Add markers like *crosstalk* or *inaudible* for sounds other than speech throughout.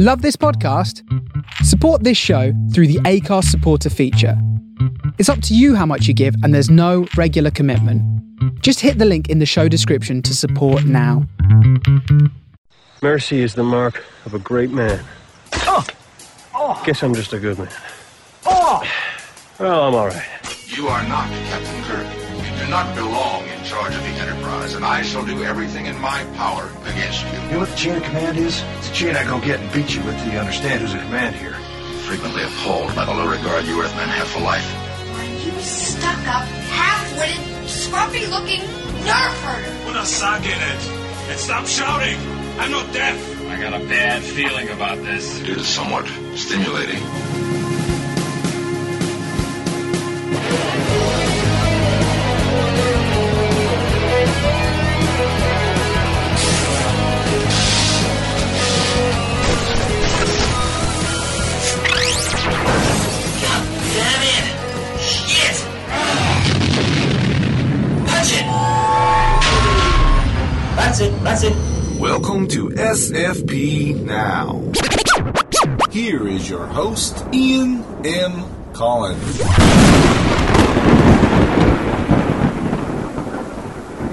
Love this podcast? Support this show through the Acast supporter feature. It's up to you how much you give, and there's no regular commitment. Just hit the link in the show description to support now. Mercy is the mark of a great man. Oh! Oh! Guess I'm just a good man. Oh! Well, I'm all right. You are not Captain Kirk. You do not belong in charge of the Enterprise, and I shall do everything in my power against you. You know what the chain of command is? It's a chain I go get and beat you with till you understand who's in command here. Frequently appalled by the low regard you Earthmen have for life. Are you stuck up, half-witted, scruffy-looking nerf herder. Put a sock in it and stop shouting. I'm not deaf. I got a bad feeling about this. It is somewhat stimulating. Punch it! That's it, that's it. Welcome to SFP Now. Here is your host, Ian M. Collins.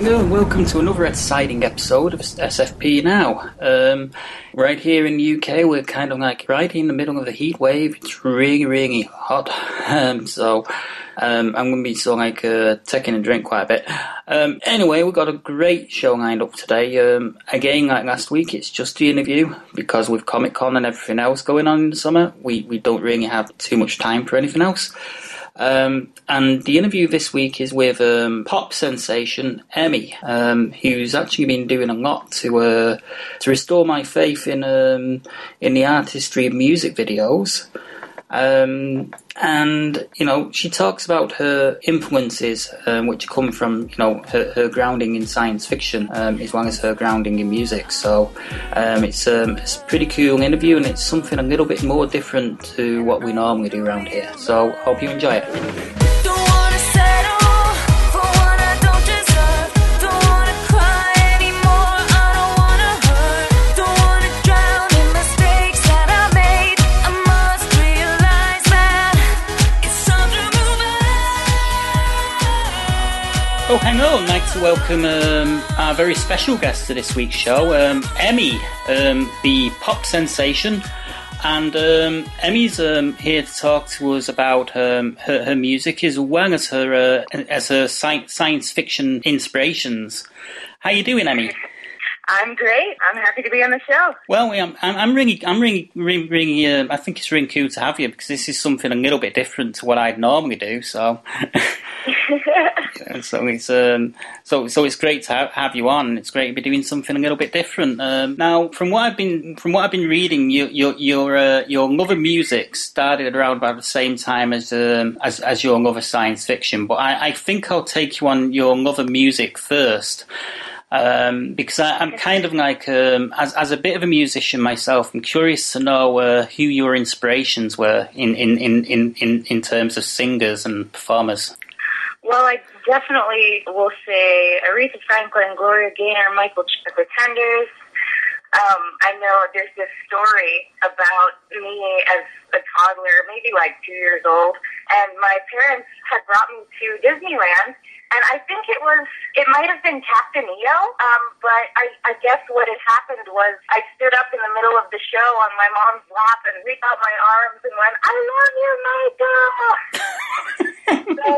Hello and welcome to another exciting episode of SFP Now. Um, right here in the UK, we're kind of like right in the middle of the heat wave. It's really, really hot. Um, so um, I'm going to be sort of like uh, taking a drink quite a bit. Um, anyway, we've got a great show lined up today. Um, again, like last week, it's just the interview because with Comic Con and everything else going on in the summer, we, we don't really have too much time for anything else. Um, and the interview this week is with um, pop sensation Emmy, um, who's actually been doing a lot to uh, to restore my faith in um, in the artistry of music videos. Um, and you know, she talks about her influences, um, which come from you know her, her grounding in science fiction, um, as well as her grounding in music. So um, it's um, it's a pretty cool interview, and it's something a little bit more different to what we normally do around here. So hope you enjoy it. Oh! I'd like to welcome um, our very special guest to this week's show, um, Emmy, um, the pop sensation. And um, Emmy's um, here to talk to us about um, her, her music as well as her uh, as her sci- science fiction inspirations. How you doing, Emmy? I'm great. I'm happy to be on the show. Well, I'm, I'm I'm really, I'm really uh, I think it's really cool to have you because this is something a little bit different to what I'd normally do. So, *laughs* so it's um, so so it's great to have, have you on. It's great to be doing something a little bit different. Um, now, from what I've been from what I've been reading, your your your uh, your love of music started around about the same time as um, as as your love of science fiction. But I, I think I'll take you on your love of music first um, because I, I'm kind of like, um, as, as a bit of a musician myself, I'm curious to know uh, who your inspirations were in, in, in, in, in, in terms of singers and performers. Well, I definitely will say Aretha Franklin, Gloria Gaynor, Michael Ch- the Tenders. Um, I know there's this story about me as a toddler, maybe like two years old, and my parents had brought me to Disneyland, and I think it was, it might have been Captain EO, um, but I, I guess what had happened was I stood up in the middle of the show on my mom's lap and reached out my arms and went, I love you, Michael! *laughs* so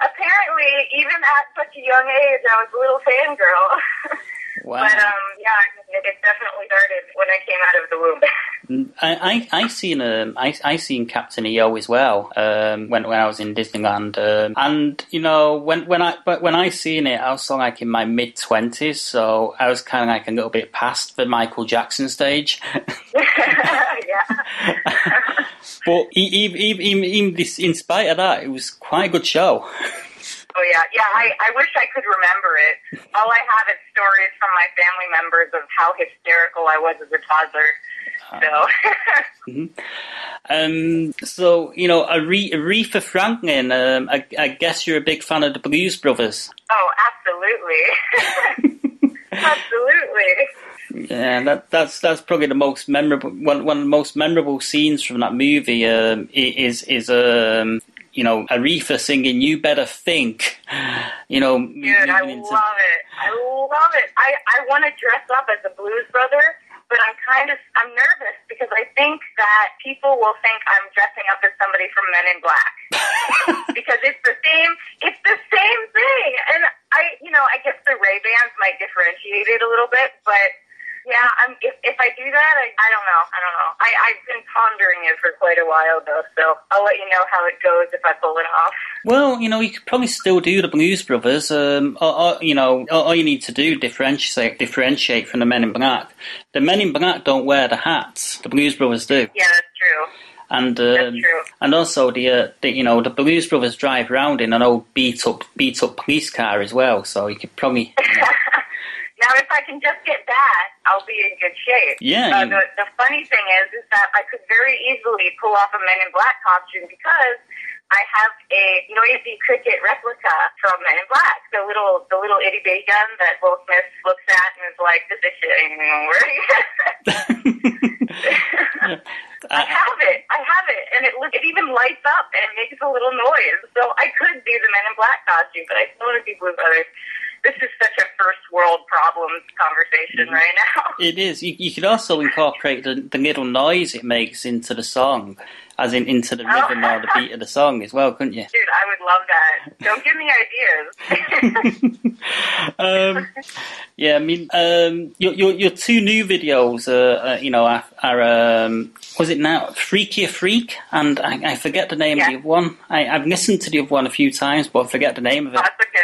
apparently, even at such a young age, I was a little fangirl. *laughs* Wow. But um, yeah, it, it definitely started when I came out of the womb. I, I, I seen um, I, I seen Captain EO as well um, when when I was in Disneyland um, and you know when when I but when I seen it I was like in my mid twenties so I was kind of like a little bit past the Michael Jackson stage yeah. *laughs* *laughs* but even, even, in spite of that it was quite a good show Oh yeah, yeah. I, I wish I could remember it. All I have is stories from my family members of how hysterical I was as a toddler. So *laughs* Um, so you know, Are- Aretha Franklin. Um, I, I guess you're a big fan of the Blues Brothers. Oh, absolutely. *laughs* absolutely. Yeah, that, that's that's probably the most memorable one. One of the most memorable scenes from that movie um, is is um, you know Aretha singing "You Better Think." You know, Dude, I love it. I love it. I, I want to dress up as a blues brother, but I'm kind of I'm nervous because I think that people will think I'm dressing up as somebody from Men in Black *laughs* because it's the same it's the same thing. And I you know I guess the Ray Bans might differentiate it a little bit, but yeah, I'm, if if I do that, I, I don't know. I don't know. I I've been pondering it for quite a while though, so I'll let you know how it goes if I pull it off. Well, you know, you could probably still do the Blues Brothers. Um, or, or, you know, all, you need to do differentiate differentiate from the Men in Black. The Men in Black don't wear the hats. The Blues Brothers do. Yeah, that's true. And um, and also the, uh, the you know the Blues Brothers drive around in an old beat up beat up police car as well. So you could probably *laughs* Now, if I can just get that, I'll be in good shape. Yeah, Uh, the, the funny thing is, is that I could very easily pull off a Men in Black costume because I have a noisy cricket replica from Men in Black. The little, the little itty bitty gun that Will Smith looks at and is like, "This is shit ain't even working." *laughs* I have it. I have it, and it look, it even lights up and it makes a little noise. So I could do the Men in Black costume, but I still want to be Blue Brothers. This is such a first world problems conversation right now. *laughs* It is. You, you could also incorporate the, the little noise it makes into the song, as in into the rhythm or the beat of the song as well, couldn't you? Dude, I would love that. Don't give me ideas. *laughs* *laughs* Um, yeah, I mean, um, your, your your two new videos, uh, uh, you know, are, are um, was it now Freaky a Freak, and I, I forget the name of the other one. I, I've listened to the other one a few times, but I forget the name of it. That's okay.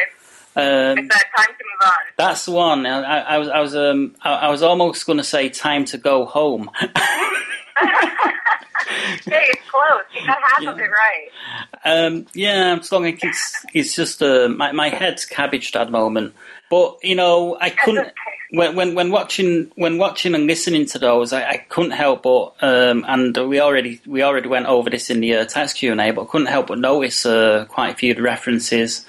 Um, It's that time to move on. that's one. I, I, was I was um I, I was almost going to say time to go home. *laughs* Hey, it's close. You got half of it right. Um, yeah, I'm still like it's it's just uh, my my head's cabbaged at the moment. But you know, I couldn't when when when watching when watching and listening to those, I, I couldn't help but um, and we already we already went over this in the uh, text Q and A, but I couldn't help but notice uh, quite a few of the references.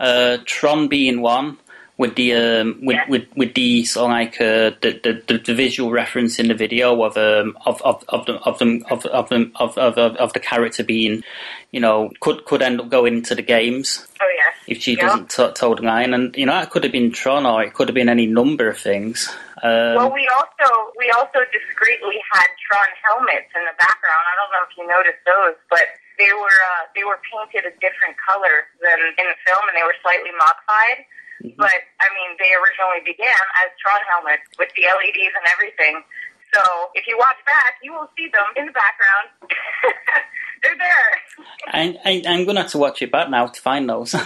Uh, Tron being one. With the um, with, with with the sort of like uh, the, the the the visual reference in the video of um of of of them of them of of them of of of, of the character being, you know, could could end up going into the games Oh yes. if she Yeah. doesn't t- toe the line, and you know that could have been Tron or it could have been any number of things. Um, well, we also we also discreetly had Tron helmets in the background. I don't know if you noticed those, but they were uh, they were painted a different color than in the film, and they were slightly modified. But I mean, they originally began as Tron helmets with the LEDs and everything. So if you watch back, you will see them in the background. *laughs* They're there. I, I, I'm going to have to watch it back now to find those. *laughs* um,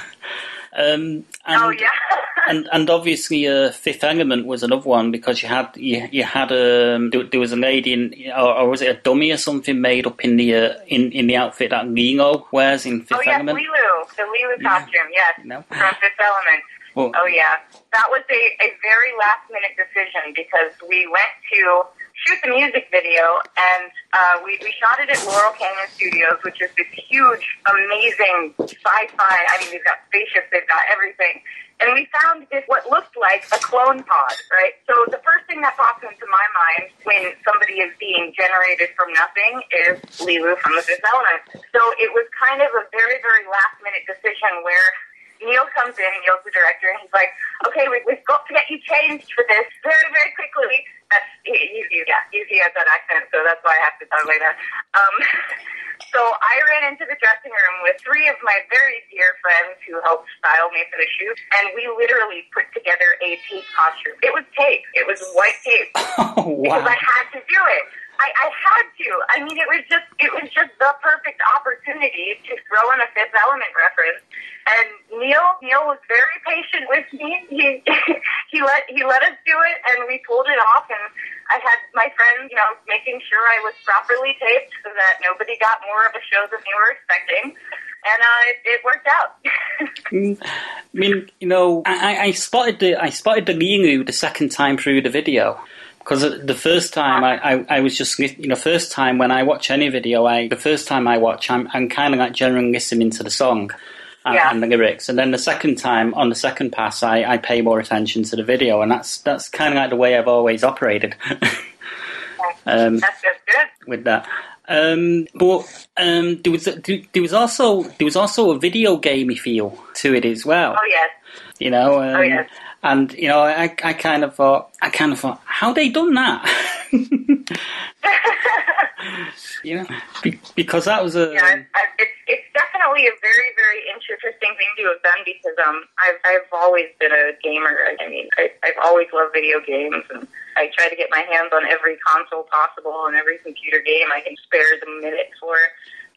and, oh yeah. *laughs* and and obviously, uh, Fifth Element was another one because you had you, you had um, there, there was a lady in or, or was it a dummy or something made up in the uh, in in the outfit that Leeloo wears in Fifth Oh yes, Element. Leeloo, the Leeloo costume. Yes, No. from Fifth Element. Well- oh yeah, that was a, a very last minute decision because we went to shoot the music video and uh, we we shot it at Laurel Canyon Studios, which is this huge, amazing sci-fi. I mean, they've got spaceships, they've got everything. And we found this what looked like a clone pod, right? So the first thing that pops into my mind when somebody is being generated from nothing is Leeloo from the Fifth Element. So it was kind of a very, very last minute decision where Neil comes in, Neil's the director, and he's like, okay, we, we've got to get you changed for this very, very quickly. That's, he, he, he- yeah, he, he has that accent, so that's why I have to talk like that. Um, *laughs* so I ran into the dressing room with three of my very dear friends who helped style me for the shoot, and we literally put together a tape costume. It was tape. It was white tape. *laughs* Oh Because! I had to do it. I, I had to. I mean, it was just it was just the perfect opportunity to throw in a Fifth Element reference. And Neil Neil was very patient with me. He *laughs* he let he let us do it, and we pulled it off. And I had my friends, you know, making sure I was properly taped so that nobody got more of a show than they were expecting. And uh, it, it worked out. *laughs* Mm, I mean, you know, I, I- spotted the I spotted the Leeloo the second time through the video because the first time I, I, I was just you know first time when I watch any video I the first time I watch I'm I'm kind of like generally listening to the song and, Yeah. and the lyrics. And then the second time, on the second pass, I, I pay more attention to the video, and that's that's kind of like the way I've always operated *laughs* um, That's good. with that. Um, but um, there was there was also there was also a video gamey feel to it as well. Oh yes. You know, um, Oh, yes. And you know, I I kind of thought I kind of thought how they done that. *laughs* you know, be, because that was a Yeah, it's it's definitely a very very interesting thing to have done because um I've I've always been a gamer. I mean I, I've always loved video games and I try to get my hands on every console possible and every computer game I can spare the minute for.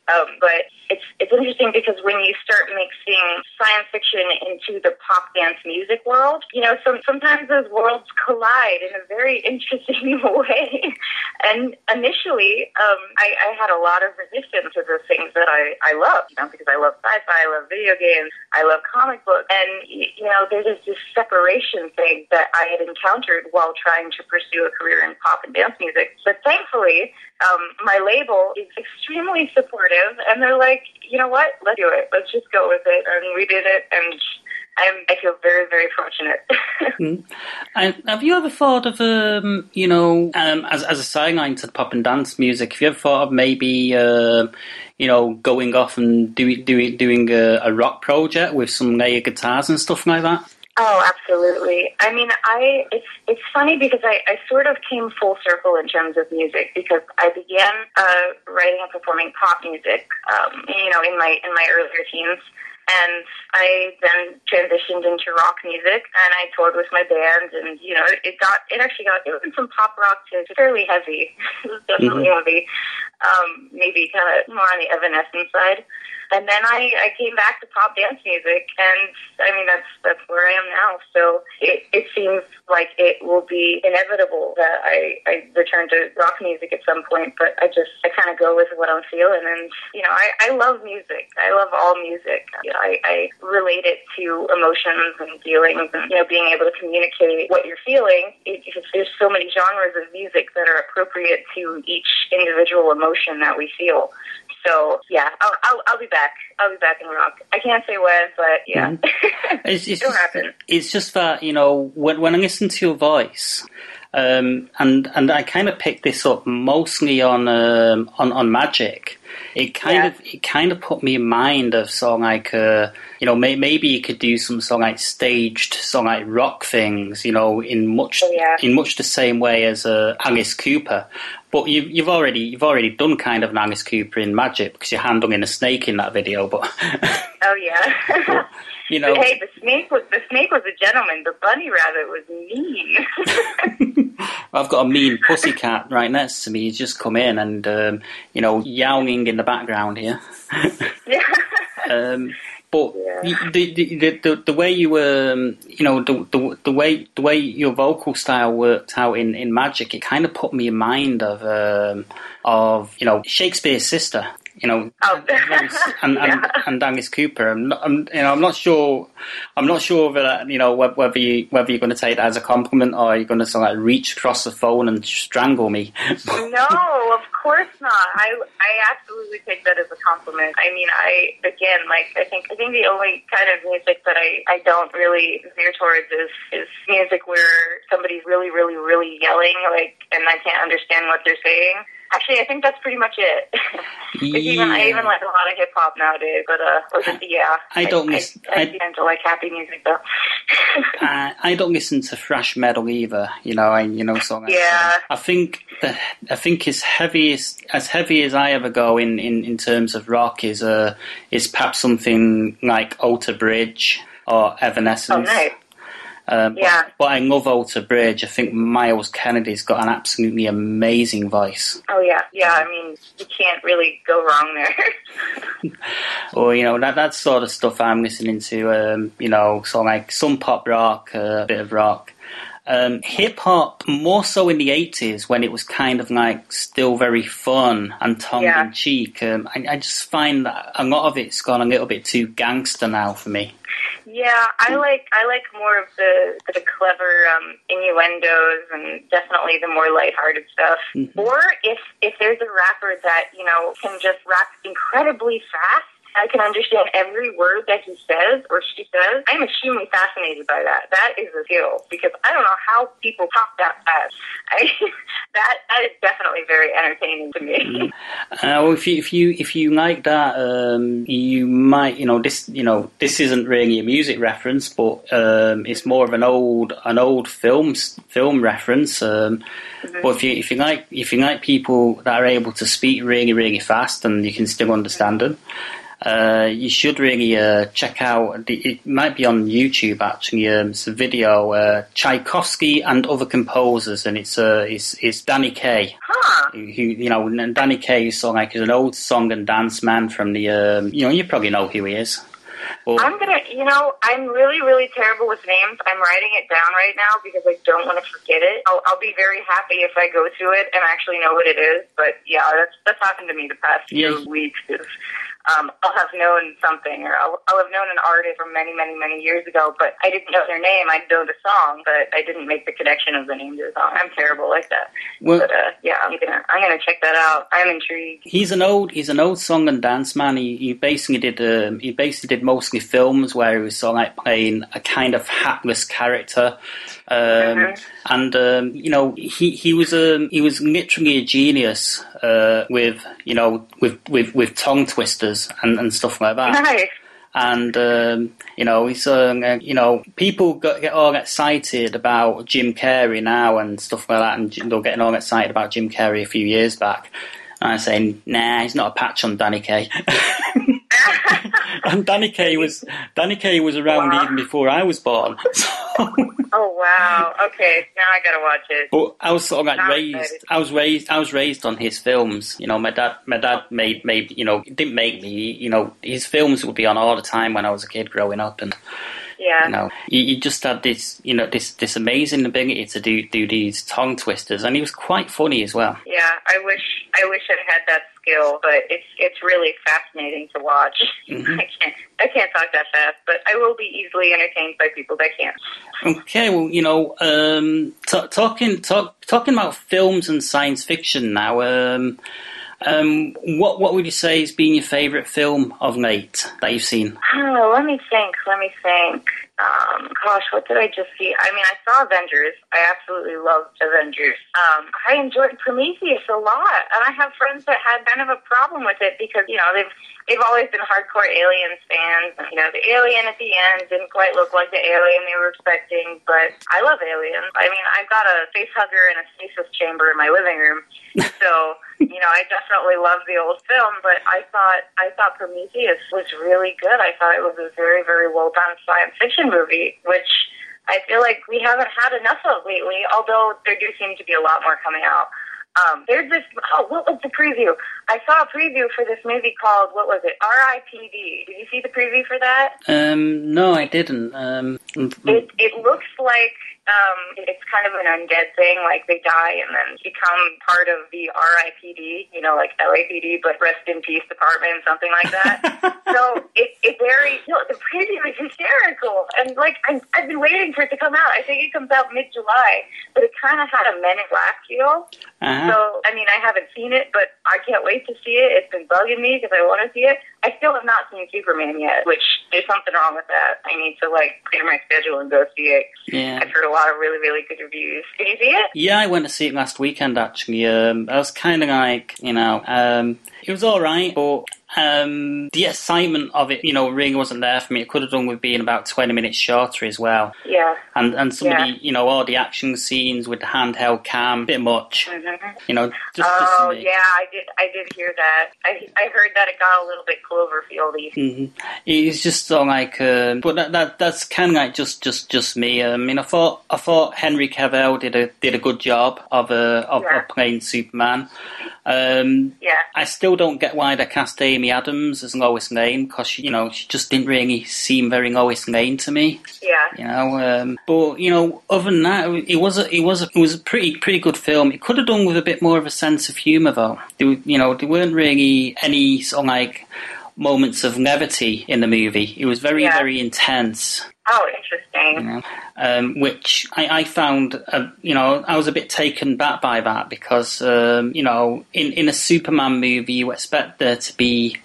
Um, but it's it's interesting because when you start mixing science fiction into the pop dance music world, you know, some, sometimes those worlds collide in a very *laughs* interesting way. And initially, um, I, I had a lot of resistance to the things that I, I love, you know, because I love sci-fi, I love video games, I love comic books, and you know, there's just this separation thing that I had encountered while trying to pursue a career in pop and dance music. But thankfully, um, my label is extremely supportive, and they're like, you know what, let's do it. Let's just go with it, and we did it, and I'm, I feel very, very fortunate. *laughs* Mm. Have you ever thought of, um, you know, um, as as a sideline to pop and dance music? Have you ever thought of maybe, uh, you know, going off and doing doing doing a, a rock project with some layer guitars and stuff like that? Oh, absolutely. I mean, I it's it's funny because I, I sort of came full circle in terms of music because I began uh, writing and performing pop music, um, you know, in my in my earlier teens, and I then transitioned into rock music, and I toured with my band, and you know, it got it actually got it went from pop rock to fairly heavy, *laughs* it was definitely heavy, um, maybe kind of more on the Evanescence side. And then I, I came back to pop dance music, and I mean that's that's where I am now. So it, it seems like it will be inevitable that I, I return to rock music at some point. But I just I kind of go with what I'm feeling, and you know I, I love music. I love all music. You know, I, I relate it to emotions and feelings, and you know being able to communicate what you're feeling. It, there's so many genres of music that are appropriate to each individual emotion that we feel. So yeah, I'll, I'll, I'll be back. I'll be back in rock. I can't say when, but yeah, *laughs* It's, it's it'll just, happen. it's just that you know when when I listen to your voice, um, and and I kind of picked this up mostly on um, on on Magic. It kind Yeah. of it kind of put me in mind of song like uh, you know may, maybe you could do some song like staged song like rock things you know in much Oh, yeah. in much the same way as uh, Alice Cooper. But you, you've already you've already done kind of an Alice Cooper in Magic because you're handling a snake in that video. But Oh yeah. *laughs* you know, But hey, the snake was the snake was a gentleman. The bunny rabbit was mean. *laughs* I've got a mean pussycat right next to me. He's just come in and, um, you know, yowling in the background here. yeah. *laughs* Um, but Yeah. the, the, the, the, way you um, you know, the, the, the way the way your vocal style worked out in, in Magic, it kind of put me in mind of um, of you know Shakespears Sister. You know, Oh. and, and, *laughs* Yeah. and Angus Cooper. I'm, not, I'm, you know, I'm not sure. I'm not sure whether you know whether you whether you're going to take that as a compliment or you're going to sort of like reach across the phone and strangle me. *laughs* no, of course not. I I absolutely take that as a compliment. I mean, I again, like I think I think the only kind of music that I I don't really veer towards is is music where somebody's really really really yelling like and I can't understand what they're saying. Actually, I think that's pretty much it. *laughs* It's even I even like a lot of hip hop nowadays, but uh, or just, yeah. I don't I, miss- I, I- tend to like happy music though. *laughs* I, I don't listen to thrash metal either. You know, I you know of, Yeah. I think the, I think as heavy as as heavy as I ever go in, in, in terms of rock is uh is perhaps something like Alter Bridge or oh, Evanescence. nice. Um, Yeah. But, I love Alter Bridge. I think Myles Kennedy's got an absolutely amazing voice. Oh yeah, yeah. I mean, you can't really go wrong there. *laughs* Or you know that that sort of stuff I'm listening to. Um, you know, so like some pop rock, uh, a bit of rock. Um, hip hop more so in the eighties when it was kind of like still very fun and tongue in cheek. Um, I, I just find that a lot of it's gone a little bit too gangster now for me. Yeah, I like I like more of the the clever um, innuendos and definitely the more lighthearted stuff. Or if if there's a rapper that you know can just rap incredibly fast I can understand every word that he says or she says, I'm extremely fascinated by that. That is a skill because I don't know how people talk that fast. I, *laughs* that that is definitely very entertaining to me. Uh, well, if you if you if you like that, um, you might you know this you know this isn't really a music reference, but um, it's more of an old an old film film reference. Um, But if you if you like if you like people that are able to speak really really fast and you can still understand them. Uh, you should really uh, check out. The, it might be on YouTube actually. Um, it's a video uh, Tchaikovsky and other composers, and it's uh, it's, it's Danny Kaye. Who, who you know, and Danny Kaye is sort of like is an old song and dance man from the. Um, you know, you probably know who he is. Well, I'm gonna, you know, I'm really, really terrible with names. I'm writing it down right now because I don't want to forget it. I'll, I'll be very happy if I go to it and actually know what it is. But yeah, that's that's happened to me the past Yeah. few weeks. Is um, I'll have known something, or I'll, I'll have known an artist from many, many, many years ago, but I didn't know their name. I know the song, but I didn't make the connection of the name to the song. I'm terrible like that. Well- but uh, yeah, I'm gonna, I'm gonna check that out. I'm intrigued. He's an old he's an old song and dance man. He, he basically did um, he basically did mostly films where he was sort of like playing a kind of hapless character. Um, And um, you know he he was um, he was literally a genius uh, with you know with, with, with tongue twisters and, and stuff like that. Nice. And um, you know, he's uh, you know, people got, get all excited about Jim Carrey now and stuff like that, and they're getting all excited about Jim Carrey a few years back. I'm saying, nah, he's not a patch on Danny Kaye. *laughs* and Danny Kaye was Danny Kaye was around even before I was born. *laughs* Oh wow. Okay, now I gotta watch it. But I was sort of like raised. excited. I was raised. I was raised on his films. You know, my dad. My dad made made. You know, didn't make me. You know, his films would be on all the time when I was a kid growing up, and Yeah. you know, he, he just had this. You know, this this amazing ability to do do these tongue twisters, and he was quite funny as well. Yeah, I wish I wish I had that skill, but it's it's really fascinating to watch. Mhm. *laughs* I can't I can't talk that fast, but I will be easily entertained by people that can. Okay, well, you know, um, t- talking talk, talking about films and science fiction now. Um, um, what what would you say has been your favourite film of late that you've seen? Oh, let me think. Let me think. Um, gosh, what did I just see? I mean, I saw Avengers. I absolutely loved Avengers. Um, I enjoyed Prometheus a lot, and I have friends that had kind of a problem with it because you know they've they've always been hardcore Aliens fans. And, you know, the alien at the end didn't quite look like the alien they were expecting, but I love aliens. I mean, I've got a face hugger and a stasis chamber in my living room, *laughs* so you know, I definitely love the old film, but I thought I thought Prometheus was really good. I thought it was a very, very well done science fiction movie, which I feel like we haven't had enough of lately. Although there do seem to be a lot more coming out. Um, there's this. Oh, what was the preview? I saw a preview for this movie called what was it? R.I.P.D. Did you see the preview for that? Um, no, I didn't. Um, It it looks like um, it's kind of an undead thing, like they die and then become part of the RIPD, you know, like LAPD, but rest in peace department, something like that. *laughs* so it it very no, the preview is hysterical, and like I, I've been waiting for it to come out. I think it comes out mid July, but it kind of had a Men in Black feel. Uh-huh. So I mean, I haven't seen it, but I can't wait to see it. It's been bugging me because I want to see it. I still have not seen Superman yet, which there's something wrong with that. I need to like clear my schedule and go see it. Yeah. I've heard a lot of really, really good reviews. Did you see it? Yeah, I went to see it last weekend actually. Um, I was kind of like, you know, um, it was all right, but um, the excitement of it, you know, really wasn't there for me. It could have done with being about twenty minutes shorter as well. Yeah. And and some of Yeah. the, you know, all the action scenes with the handheld cam, a bit much. Mhm. You know, just, just oh me. yeah, I did. I did hear that. I I heard that it got a little bit Cloverfieldy. hmm It's just of like, um, but that, that that's kind of like just just just me. I mean, I thought I thought Henry Cavill did a did a good job of uh, of, Yeah. of playing Superman. Um, Yeah. I still don't get why they cast Amy Adams as Lois Lane because you know she just didn't really seem very Lois Lane to me. Yeah. You know, um, but you know, other than that, it was a it was a, it was a pretty pretty good film. It could have done with a bit more of a sense of humour though. There, you know, there weren't really any sort of like moments of levity in the movie. It was very Yeah. very intense. Oh, interesting. You know, um, which I, I found, uh, you know, I was a bit taken back by that because, um, you know, in, in a Superman movie, you expect there to be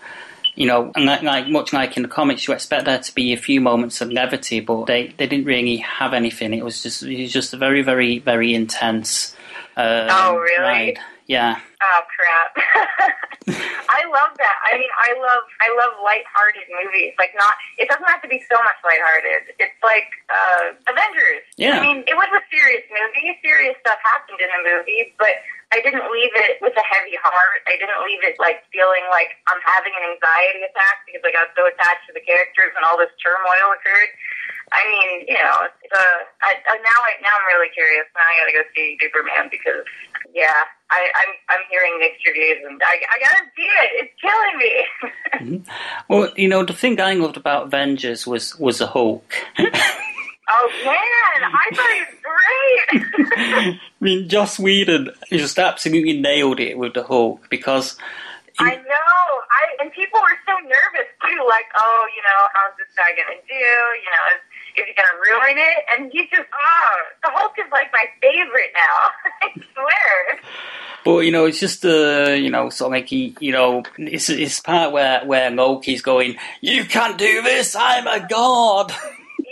you know, and like, like much like in the comics, you expect there to be a few moments of levity, but they, they didn't really have anything. It was just it was just a very very very intense. Um, Oh, really? ride. Yeah. Oh crap! *laughs* I love that. I mean, I love I love lighthearted movies. Like not, it doesn't have to be so much lighthearted. It's like uh, Avengers. Yeah. I mean, it was a serious movie. Serious stuff happened in the movie, but I didn't leave it with a heavy heart. I didn't leave it like feeling like I'm having an anxiety attack because I got so attached to the characters and all this turmoil occurred. I mean, you know, it's a, I, I, now I now I'm really curious. Now I gotta go see Superman because yeah, I, I'm I'm hearing mixed reviews and I, I gotta see it. It's killing me. Mm-hmm. Well, you know, the thing I loved about Avengers was was the Hulk. *laughs* oh man, I thought he was great. *laughs* I mean, Joss Whedon just absolutely nailed it with the Hulk because I know. I and people were so nervous too. Like, oh, you know, how's this guy gonna do? You know, he gonna ruin it? And he just, oh, the Hulk is like my favorite now. *laughs* I swear. But you know, it's just uh, you know, sort of like he, you know, it's it's part where where Loki's going, "You can't do this. I'm a god."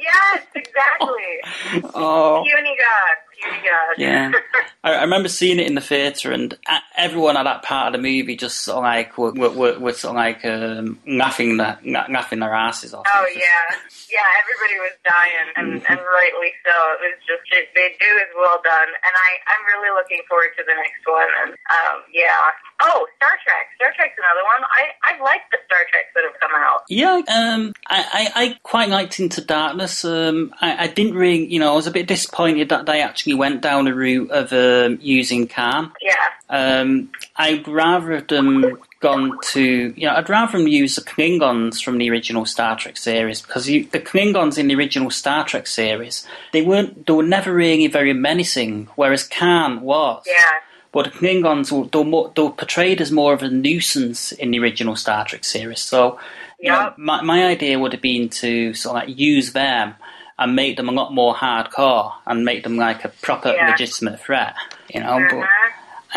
Yes, exactly. *laughs* Oh. Puny God. Yeah, I, I remember seeing it in the theatre, and everyone at that part of the movie just sort of like were, were, were, were sort of like um, laughing their la- laughing their asses off. Oh yeah, yeah. Everybody was dying, and and rightly so. It was just it, they it was well done, and I I'm really looking forward to the next one. And um, yeah. Oh, Star Trek. Star Trek's another one. I I like the Star Treks that have come out. Yeah, um, I, I, I quite liked Into Darkness. Um, I, I didn't really, you know, I was a bit disappointed that they actually went down the route of um, using Khan. Yeah. Um, I'd rather have them gone to, you know, I'd rather them use the Klingons from the original Star Trek series because you, the Klingons in the original Star Trek series, they weren't, they were never really very menacing, whereas Khan was. Yeah. But the Klingons were, they were, they were portrayed as more of a nuisance in the original Star Trek series. So, you know, my, my idea would have been to sort of like use them and make them a lot more hardcore and make them like a proper Yeah. legitimate threat. You know, Mhm. but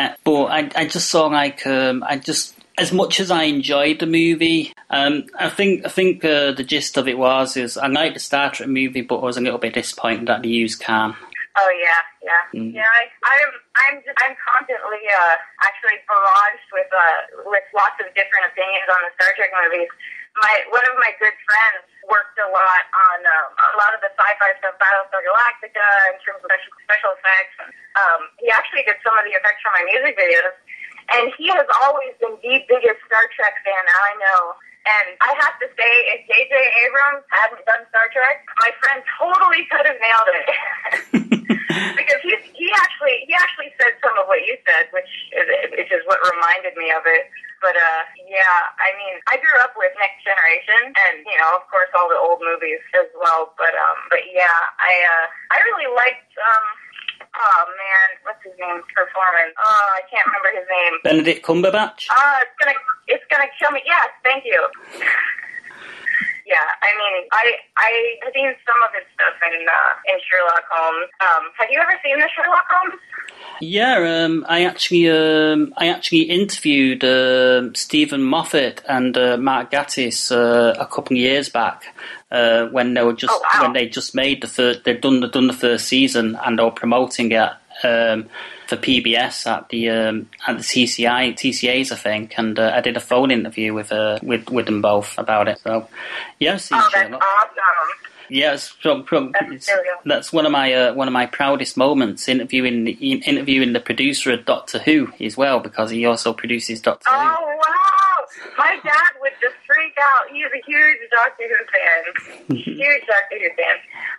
uh, but I, I just saw like um, I just as much as I enjoyed the movie, um, I think I think uh, the gist of it was is I liked the Star Trek movie, but I was a little bit disappointed that they used Khan. Oh yeah, yeah, Mm. yeah. I, I'm, I'm, just, I'm constantly uh, actually barraged with uh, with lots of different opinions on the Star Trek movies. My one of my good friends worked a lot on um, a lot of the sci-fi stuff, Battlestar Galactica, in terms of special, special effects. Um, he actually did some of the effects for my music videos, and he has always been the biggest Star Trek fan I know. And I have to say, if J.J. Abrams hadn't done Star Trek, my friend totally could have nailed it. *laughs* *laughs* because he he actually he actually said some of what you said, which is which is what reminded me of it. But uh, yeah, I mean, I grew up with Next Generation, and you know, of course, all the old movies as well. But um, but yeah, I uh, I really liked um. Oh man, what's his name? Performance. Oh, I can't remember his name. Benedict Cumberbatch. Uh, it's gonna it's gonna kill me. Yes, thank you. *laughs* yeah, I mean, I I have seen some of his stuff in uh, in Sherlock Holmes. Um, have you ever seen the Sherlock Holmes? Yeah, um, I actually um, I actually interviewed um Steven Moffat and uh, Mark Gatiss uh, a couple of years back uh, when they were just Oh, wow. when they just made the first they'd done done the first season and they were promoting it um, for PBS at the um, at the TCI TCAs I think and uh, I did a phone interview with uh, with with them both about it. So yeah, I've seen Oh, that's Sherlock. awesome. Yeah, it's, pro- pro- it's- that's one of my uh, one of my proudest moments interviewing the, interviewing the producer of Doctor Who as well because he also produces Doctor Oh Who. wow! My dad would just freak out. He's a huge Doctor Who fan. *laughs* huge Doctor Who fan.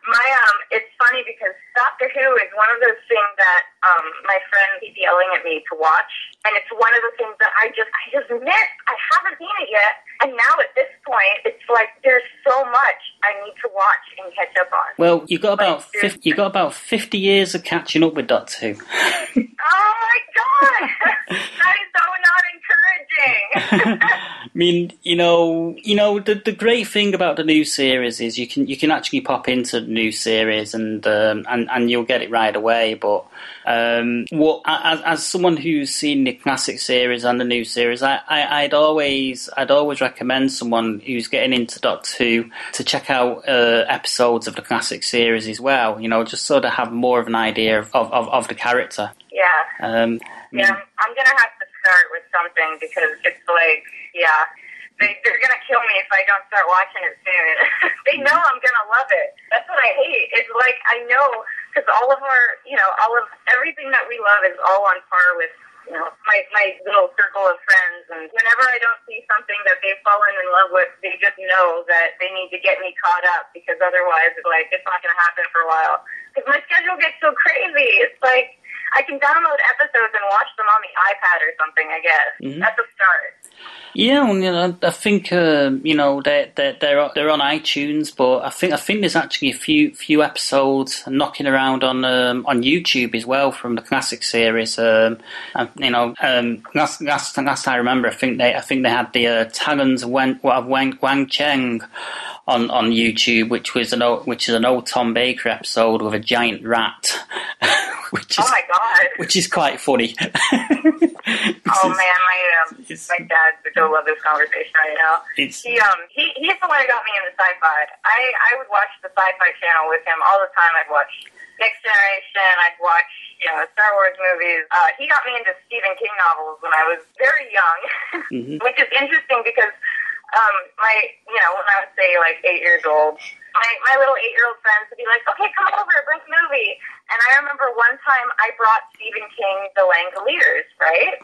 My um, it's funny because Doctor Who is one of those things that um my friend keeps yelling at me to watch, and it's one of the things that I just I just missed. I haven't seen it yet, and now at this point, it's like there's so much I need to watch and catch up on. Well, you got about 50, you got about fifty years of catching up with Doctor Who. *laughs* Oh my god! *laughs* that is so not encouraging. I mean, you know, you know, the the great thing about the new series is you can you can actually pop into the new series and um, and and you'll get it right away. But um, what as, as someone who's seen the classic series and the new series, I, I I'd always I'd always recommend someone who's getting into Doctor Who to check out uh, episodes of the classic series as well. You know, just sort of have more of an idea of of, of, of the character. Yeah. Um, Yeah, I'm, I'm gonna have to start with something because it's like, yeah, they, they're gonna kill me if I don't start watching it soon. *laughs* they know I'm gonna love it. That's what I hate. It's like I know because all of our, you know, all of everything that we love is all on par with. You know, my my little circle of friends, and whenever I don't see something that they've fallen in love with, they just know that they need to get me caught up because otherwise, like, it's not going to happen for a while. Because my schedule gets so crazy. It's like I can download episodes and watch them on the iPad or something. I guess Mhm. that's a start. Yeah, well, you know, I think um, you know they're they're they're on- they're on iTunes, but I think I think there's actually a few few episodes knocking around on um, on YouTube as well from the classic series. Um, and, you know, um, last last last I remember, I think they I think they had the uh, Talons of Wang, of Wang, Weng-Chiang on on YouTube, which was an old, which is an old Tom Baker episode with a giant rat, *laughs* which is Oh my god! which is quite funny. *laughs* Oh man, my um, my dad would still love this conversation right now. He um he he's the one who got me into sci-fi. I I would watch the sci-fi channel with him all the time. I'd watch Next Generation. I'd watch you know Star Wars movies. Uh, he got me into Stephen King novels when I was very young, Mhm. *laughs* which is interesting because um my you know when I was say like eight years old. My, my little eight year old friends would be like, okay, come over, bring a movie. And I remember one time I brought Stephen King The Langoliers, right?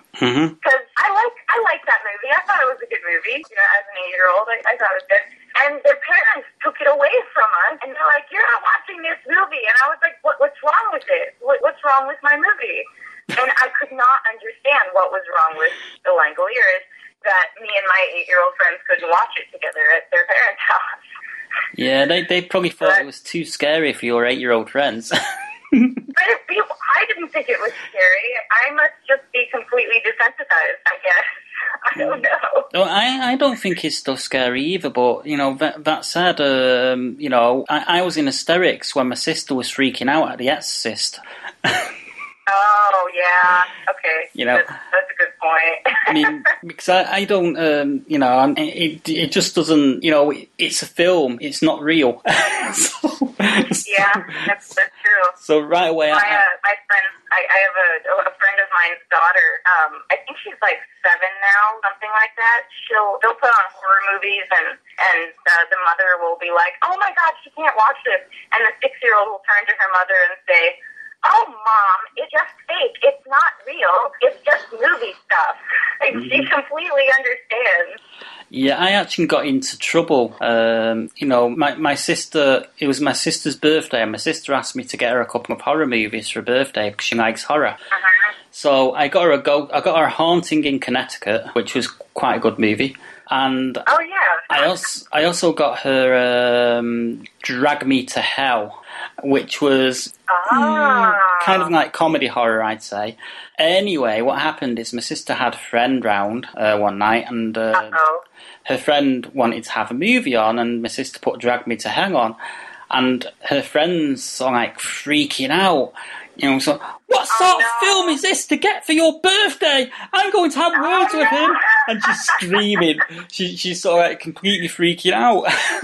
because I like I like that movie. I thought it was a good movie. You know, as an eight year old, I, I thought it was good. And their parents took it away from us, and they're like, "You're not watching this movie." And I was like, what, "What's wrong with it? What, what's wrong with my movie?" And I could not understand what was wrong with The Langoliers that me and my eight year old friends couldn't watch it together at their parents' *laughs* house. Yeah, they they probably thought it was too scary for your eight year old friends. But it, it, I didn't think it was scary. I must just be completely desensitized. I guess *laughs* I don't know. No, I, I don't think it's so scary either, but, you know, that, that said, um, you know, I, I was in hysterics when my sister was freaking out at The Exorcist. *laughs* Oh yeah. Okay. You know. that's, that's a good point. I mean, because I, I don't, um, you know, I'm- it, it just doesn't, you know, it, it's a film, it's not real. *laughs* so, yeah, that's that's true. so right away, My I, uh, my friend, I, I have a a friend of mine's daughter. Um, I think she's like seven now, something like that. She'll they'll put on horror movies, and and uh, the mother will be like, "Oh my god, she can't watch this," and the six year old will turn to her mother and say. Oh, mom, it's just fake. It's not real. It's just movie stuff. Like, she completely understands. Yeah, I actually got into trouble. Um, you know, my, my sister, it was my sister's birthday, and my sister asked me to get her a couple of horror movies for her birthday because she likes horror. So I got her a go. I got her Haunting in Connecticut, which was quite a good movie, and Oh, yeah. I also I also got her um, Drag Me to Hell, which was Ah. kind of like comedy horror, I'd say. Anyway, what happened is my sister had a friend round uh, one night, and uh, her friend wanted to have a movie on, and my sister put Drag Me to Hell on, and her friends are like freaking out. You know, so what sort of film is this to get for your birthday? I'm going to have words with him, and she's screaming. She, she's sort of like completely freaking out. *laughs*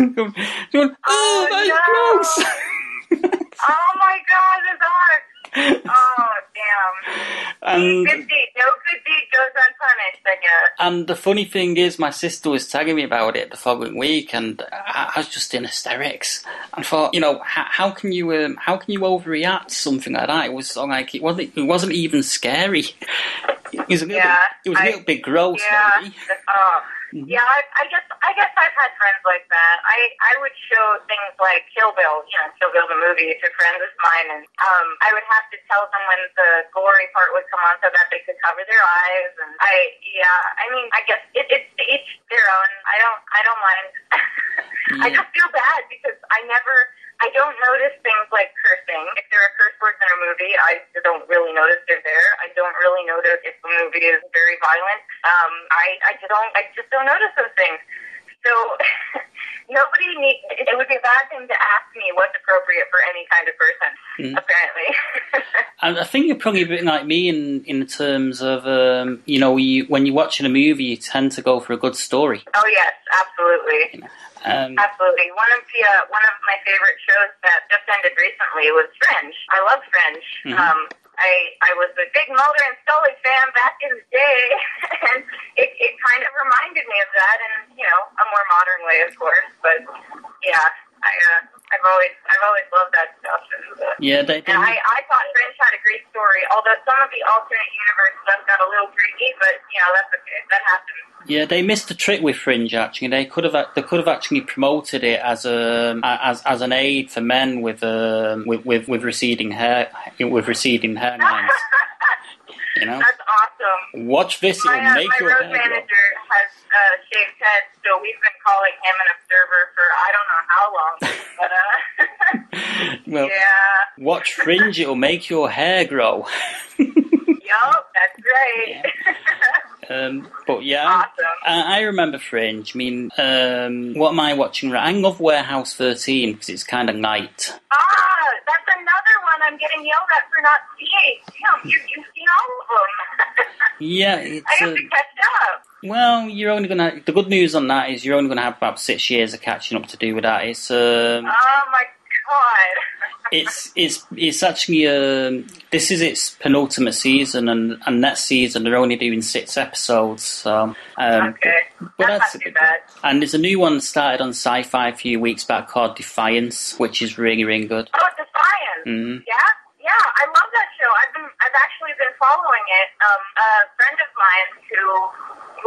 Going, oh, that's gross. Oh my god, the dog! Oh damn! And good deed, no good deed goes unpunished. I guess. And the funny thing is, my sister was telling me about it the following week, and I, I was just in hysterics. And thought, you know, how, how can you, um, how can you overreact to something like that? It was like it wasn't it wasn't even scary. It was a little, Yeah, bit, it was a I- little bit gross, yeah. maybe. Oh. Mhm. Yeah, I, I guess I guess I've had friends like that. I I would show things like Kill Bill, you know, Kill Bill the movie to friends of mine, and um, I would have to tell them when the gory part would come on so that they could cover their eyes. And I, yeah, I mean, I guess it, it's each their own. I don't I don't mind. *laughs* I just feel bad because I never I don't notice things like cursing. If there are curse words in a movie, I don't really notice they're there. I don't really notice if the movie is very violent. Um, I, I just don't, I just don't notice those things. So *laughs* nobody need. It would be a bad thing to ask me what's appropriate for any kind of person. Mm. Apparently. *laughs* I think you're probably a bit like me in in terms of um, you know you, when you're watching a movie, you tend to go for a good story. oh yes, absolutely. Um, Absolutely. One of the uh, one of my favorite shows that just ended recently was Fringe. I love Fringe. Mhm. Um, I I was a big Mulder and Scully fan back in the day, *laughs* and it, it kind of reminded me of that in you know a more modern way, of course. But yeah, I uh, I've always I've always loved that stuff. Yeah, they, and I, I thought Fringe had a great story, although some of the alternate universe stuff got a little freaky, but you know that's okay. That happens. yeah, they missed the trick with Fringe. Actually, they could have they could have actually promoted it as a as as an aid for men with um with with, with receding hair with receding hairlines. *laughs* You know, That's awesome. watch this; it will uh, make my your road hair grow. manager has uh, shaved head, so we've been calling him an observer for I don't know how long. But uh, *laughs* Well, *laughs* yeah, watch Fringe; it will make your hair grow. *laughs* yup, that's right. Um, but yeah, Awesome. I, I remember Fringe. I mean, um, what am I watching? right- I love Warehouse 13 because it's kind of light. ah, that's another one I'm getting yelled at for not seeing. Damn, you, you've seen all of them. *laughs* Yeah, I it's have uh, to catch up. well. You're only gonna. The good news on that is you're only gonna have about six years of catching up to do with that. It's um, Oh my god. it's it's it's actually um, this is its penultimate season, and and next season they're only doing six episodes. So um, okay, but that's that's not too bad. and there's a new one started on Sci-Fi a few weeks back called Defiance, which is really really good. Oh, Defiance. Mhm. Yeah, yeah, I love that show. I've been, I've actually been following it. Um, a friend of mine who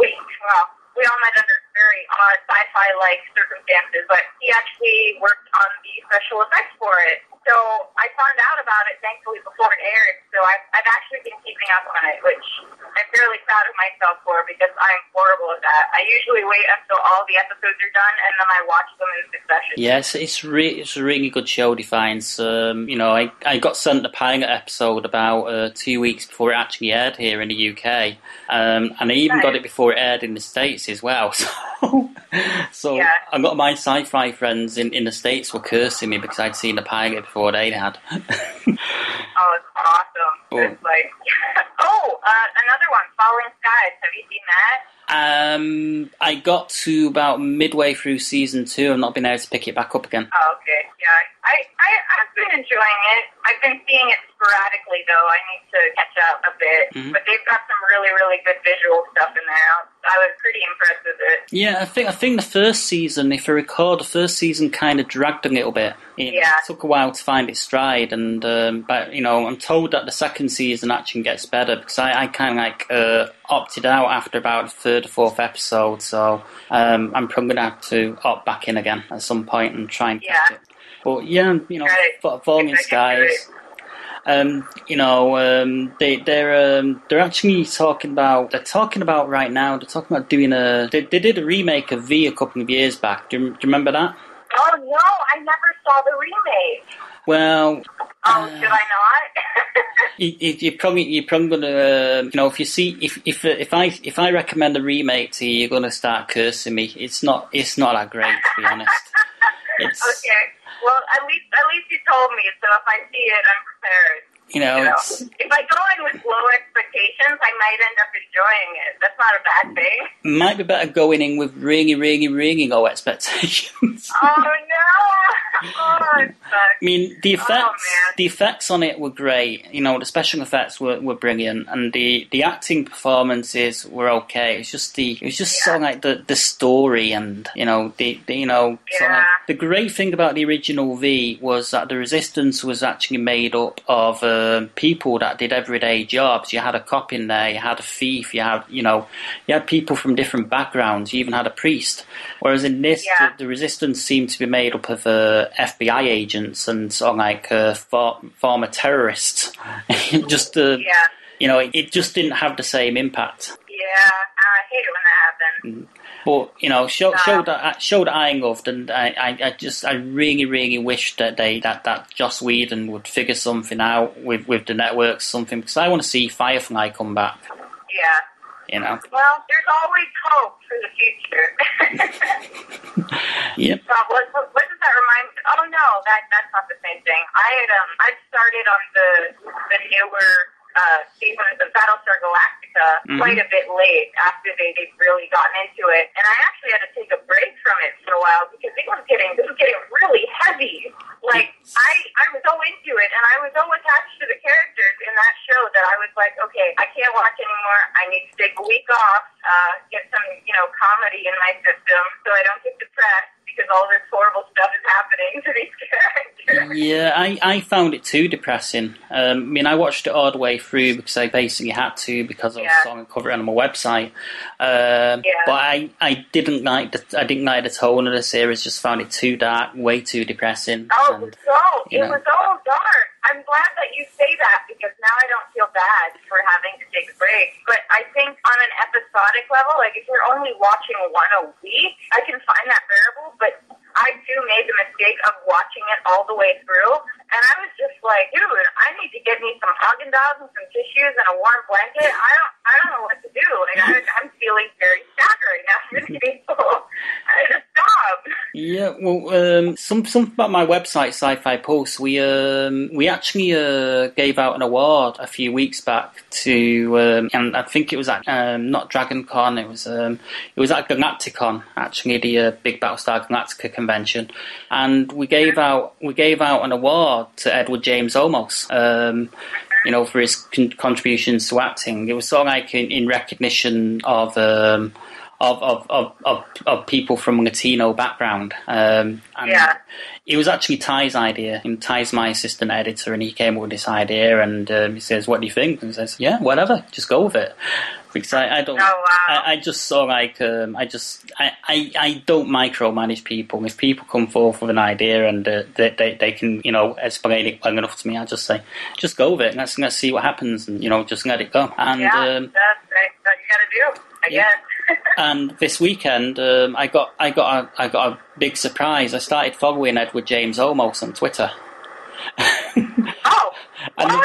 we, well, we all met under very odd sci-fi like circumstances, but he actually worked on the special effects for it. So I found out about it thankfully before it aired. So I've, I've actually been keeping up on it, which I'm fairly proud of myself for because I'm horrible at that. I usually wait until all the episodes are done and then I watch them in succession. Yes, it's re- it's a really good show. Defiance. Um, you know, I, I got sent the pilot episode about uh, two weeks before it actually aired here in the UK, um, and I even got it before it aired in the states as well. *laughs* So, *laughs* so Yeah. I got my sci-fi friends in, in the states were cursing me because I'd seen the pilot before they had. Oh, it's awesome. *laughs* Oh. It's like, *laughs* oh, uh, another one, Falling Skies. Have you seen that? um, I got to about midway through season two. I've not been able to pick it back up again. Oh, okay. Yeah, I, I, I've been enjoying it. I've been seeing it sporadically, though. I need to catch up a bit. Mhm. But they've got some really, really good visual stuff in there. I was pretty impressed with it. Yeah, I think I think the first season, if I recall, the first season kind of dragged a little bit. It Yeah. took a while to find its stride, and um, but you know, I'm told that the second season actually gets better because I, I kind of like uh, opted out after about the third or fourth episode, so um, I'm probably gonna have to opt back in again at some point and try and catch it. But yeah, you know, Right. Fa- Falling If I can do Skies. Um, you know, um, they they're um, they're actually talking about they're talking about right now. They're talking about doing a they, they did a remake of V a couple of years back. Do you, do you remember that? Oh, no, I never saw the remake. Well, Oh, should I not? *laughs* you, you, you're probably you're probably gonna uh, you know if you see if if if I if I recommend a remake to you, you're gonna start cursing me. It's not it's not that great to be honest. *laughs* It's okay. Well, at least at least you told me, so if I see it, I'm prepared. you know You know, if I go in with low expectations, I might end up enjoying it. That's not a bad thing. might be better going in with really really really low expectations. Oh no! Oh. I mean, the Oh, effects, man. the effects on it were great. You know, the special effects were, were brilliant, and the, the acting performances were okay. It's just the, it was just sort of like the, the story, and you know, the, the you know, sort of like, the great thing about the original V was that the Resistance was actually made up of um, people that did everyday jobs. You had a cop in there, you had a thief, you had, you know, you had people from different backgrounds. You even had a priest. Whereas in this, Yeah. the, the Resistance seemed to be made up of uh, FBI agents and sort of like uh, for, former terrorists. *laughs* just, uh, Yeah. you know, it, it just didn't have the same impact. Yeah. I hate it when that happens. But you know, show No. show that uh, that I loved, and I, I, I just I really really wish that they that that Joss Whedon would figure something out with with the networks something because I want to see Firefly come back. Yeah. You know, *laughs* Well, there's always hope for the future. *laughs* yep. Uh, what, what, what does that remind me? Oh no, that that's not the same thing. I had um I started on the the newer uh season of Battlestar Galactica Mhm. quite a bit late after they they'd really gotten into it, and I actually had to take a break from it for a while because it was getting it was getting really heavy. Like I I was so into it, and I was so attached to the characters in that show that I was like, okay, I can't watch anymore. I need to take a week off, uh, get some you know comedy in my system so I don't get depressed because all this horrible stuff is happening to these *laughs* characters. Yeah, I, I found it too depressing. Um, I mean, I watched it all the way through because I basically had to because I was Yeah. on cover it on my website. Um, Yeah. But I, I didn't like the I didn't like the tone of the series. Just found it too dark, way too depressing. Oh, And, so it know. was all dark. I'm glad that you say that because now I don't feel bad for having to take a break. But I think on an episodic level, like if you're only watching one a week, I can find that bearable. But I too made the mistake of watching it all the way through, and I was just like, dude, I need to get me some Haagen Dazs and some tissues and a warm blanket. I don't, I don't know what to do. Like I, I'm feeling very right now. *laughs* I to stop. Yeah, well, um, some something about my website, Sci-Fi Pulse. We um, we actually uh, gave out an award a few weeks back to, um, and I think it was at um, not Dragon Con. It was um, it was at Galacticon, actually the uh, big Battlestar Galactica convention, and we gave out we gave out an award to Edward James Olmos. Um, you know, for his con- contributions to acting. It was sort of like in, in recognition of. Um, of, of, of, of, of people from Latino background. Um, and Yeah. it was actually Ty's idea. And Ty's my assistant editor, and he came up with this idea. And um, he says, "What do you think?" And he says, "Yeah, whatever, just go with it." Because I, I don't, Oh, wow. I, I just saw like, um, I just, I, I, I don't micromanage people. If people come forth with an idea and uh, they, they, they can, you know, explain it well enough to me, I just say, just go with it. And let's let's see what happens, and you know, just let it go. And yeah, um, that's right. That you gotta do. I Yeah. guess. And this weekend, um, I got I got a, I got a big surprise. I started following Edward James Olmos on Twitter. *laughs* oh, *laughs* and,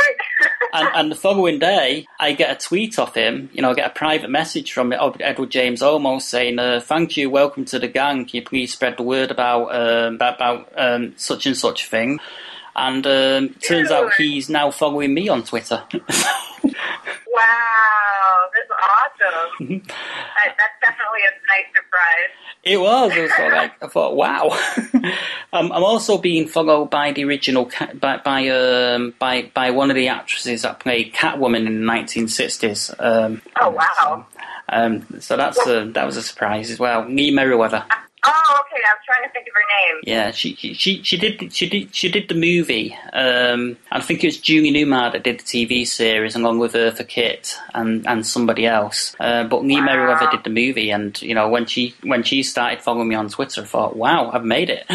and, and the following day, I get a tweet off him. You know, I get a private message from Edward James Olmos saying, uh, "Thank you, welcome to the gang. Can you please spread the word about um, about, about um, such and such thing?" And um, turns out he's now following me on Twitter. *laughs* Wow, that, that's definitely a nice surprise. It was. I was sort of like, I thought, wow. *laughs* um, I'm also being followed by the original cat, by by um, by by one of the actresses that played Catwoman in the 1960s. Um, Oh wow. um, so that's a, that was a surprise as well. Lee Meriwether. Oh, okay. I was trying to think of her name. Yeah, she she she she did she did she did the movie. Um, I think it was Julie Newmar that did the TV series along with Eartha Kitt and and somebody else. Uh, but Lee Meriwether did the movie, and you know when she when she started following me on Twitter, I thought, wow, I've made it. *laughs*